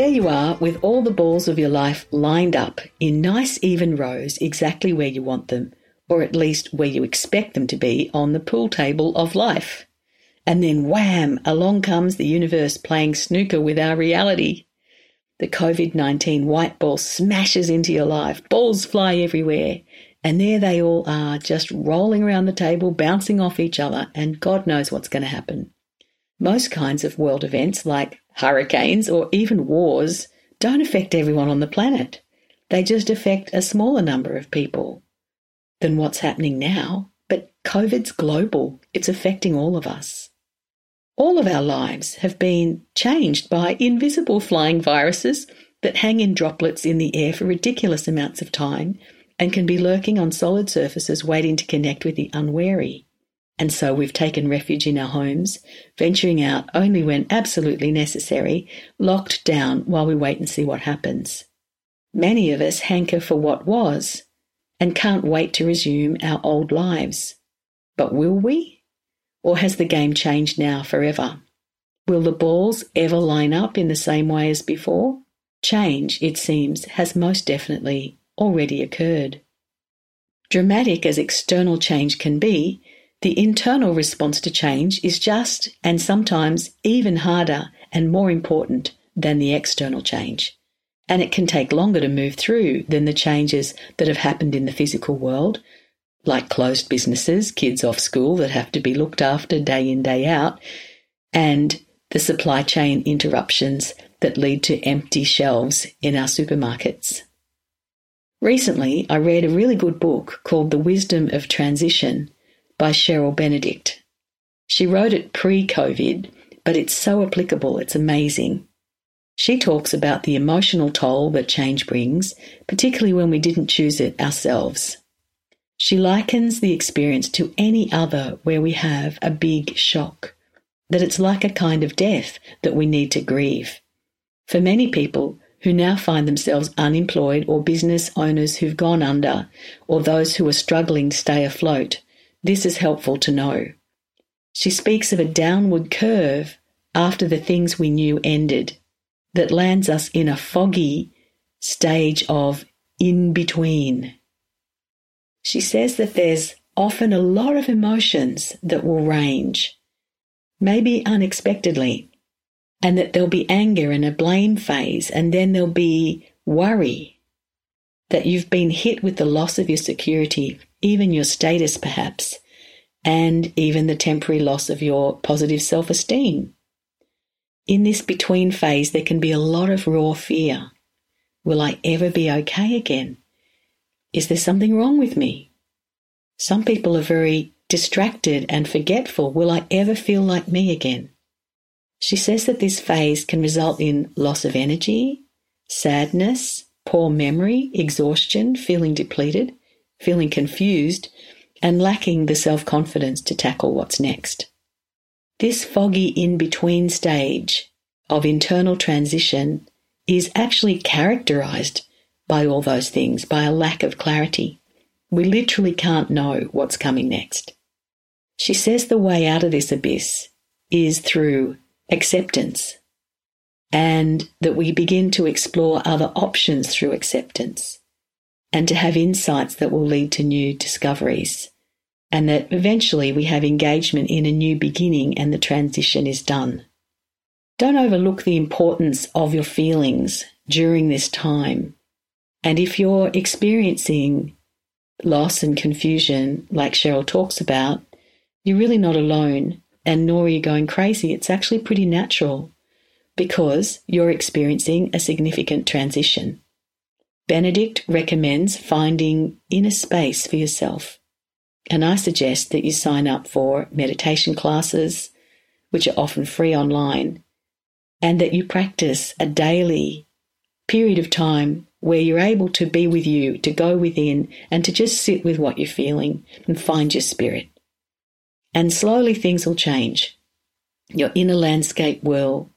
There you are with all the balls of your life lined up in nice even rows exactly where you want them, or at least where you expect them to be on the pool table of life. And then wham, along comes the universe playing snooker with our reality. The COVID 19 white ball smashes into your life, balls fly everywhere, and there they all are, just rolling around the table, bouncing off each other, and God knows what's going to happen. Most kinds of world events, like hurricanes or even wars, don't affect everyone on the planet. They just affect a smaller number of people than what's happening now. But COVID's global, it's affecting all of us. All of our lives have been changed by invisible flying viruses that hang in droplets in the air for ridiculous amounts of time and can be lurking on solid surfaces waiting to connect with the unwary. And so we've taken refuge in our homes, venturing out only when absolutely necessary, locked down while we wait and see what happens. Many of us hanker for what was and can't wait to resume our old lives. But will we? Or has the game changed now forever? Will the balls ever line up in the same way as before? Change, it seems, has most definitely already occurred. Dramatic as external change can be, the internal response to change is just and sometimes even harder and more important than the external change. And it can take longer to move through than the changes that have happened in the physical world, like closed businesses, kids off school that have to be looked after day in, day out, and the supply chain interruptions that lead to empty shelves in our supermarkets. Recently, I read a really good book called The Wisdom of Transition by Cheryl Benedict. She wrote it pre COVID, but it's so applicable, it's amazing. She talks about the emotional toll that change brings, particularly when we didn't choose it ourselves. She likens the experience to any other where we have a big shock, that it's like a kind of death that we need to grieve. For many people who now find themselves unemployed or business owners who've gone under or those who are struggling to stay afloat, this is helpful to know. She speaks of a downward curve after the things we knew ended that lands us in a foggy stage of in between. She says that there's often a lot of emotions that will range, maybe unexpectedly, and that there'll be anger and a blame phase, and then there'll be worry that you've been hit with the loss of your security even your status perhaps, and even the temporary loss of your positive self esteem. In this between phase, there can be a lot of raw fear. Will I ever be okay again? Is there something wrong with me? Some people are very distracted and forgetful. Will I ever feel like me again? She says that this phase can result in loss of energy, sadness, poor memory, exhaustion, feeling depleted, feeling confused, and lacking the self confidence to tackle what's next. This foggy in between stage of internal transition is actually characterized by all those things, by a lack of clarity. We literally can't know what's coming next. She says the way out of this abyss is through acceptance and that we begin to explore other options through acceptance and to have insights that will lead to new discoveries. And that eventually we have engagement in a new beginning and the transition is done. Don't overlook the importance of your feelings during this time. And if you're experiencing loss and confusion, like Cheryl talks about, you're really not alone, and nor are you going crazy. It's actually pretty natural because you're experiencing a significant transition. Benedict recommends finding inner space for yourself. And I suggest that you sign up for meditation classes, which are often free online, and that you practice a daily period of time where you're able to be with you, to go within, and to just sit with what you're feeling and find your spirit. And slowly things will change. Your inner landscape will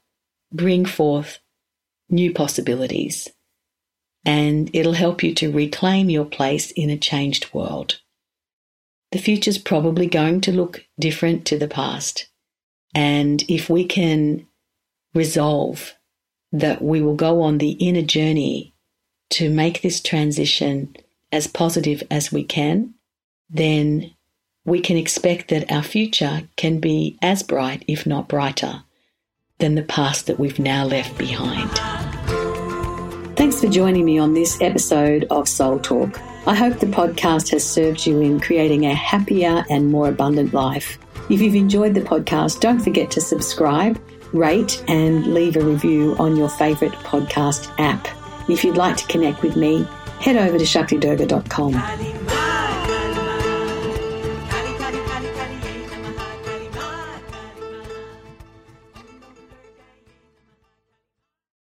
bring forth new possibilities, and it'll help you to reclaim your place in a changed world. The future's probably going to look different to the past. And if we can resolve that we will go on the inner journey to make this transition as positive as we can, then we can expect that our future can be as bright, if not brighter, than the past that we've now left behind. Thanks for joining me on this episode of Soul Talk. I hope the podcast has served you in creating a happier and more abundant life. If you've enjoyed the podcast, don't forget to subscribe, rate, and leave a review on your favourite podcast app. If you'd like to connect with me, head over to shaktidurga.com.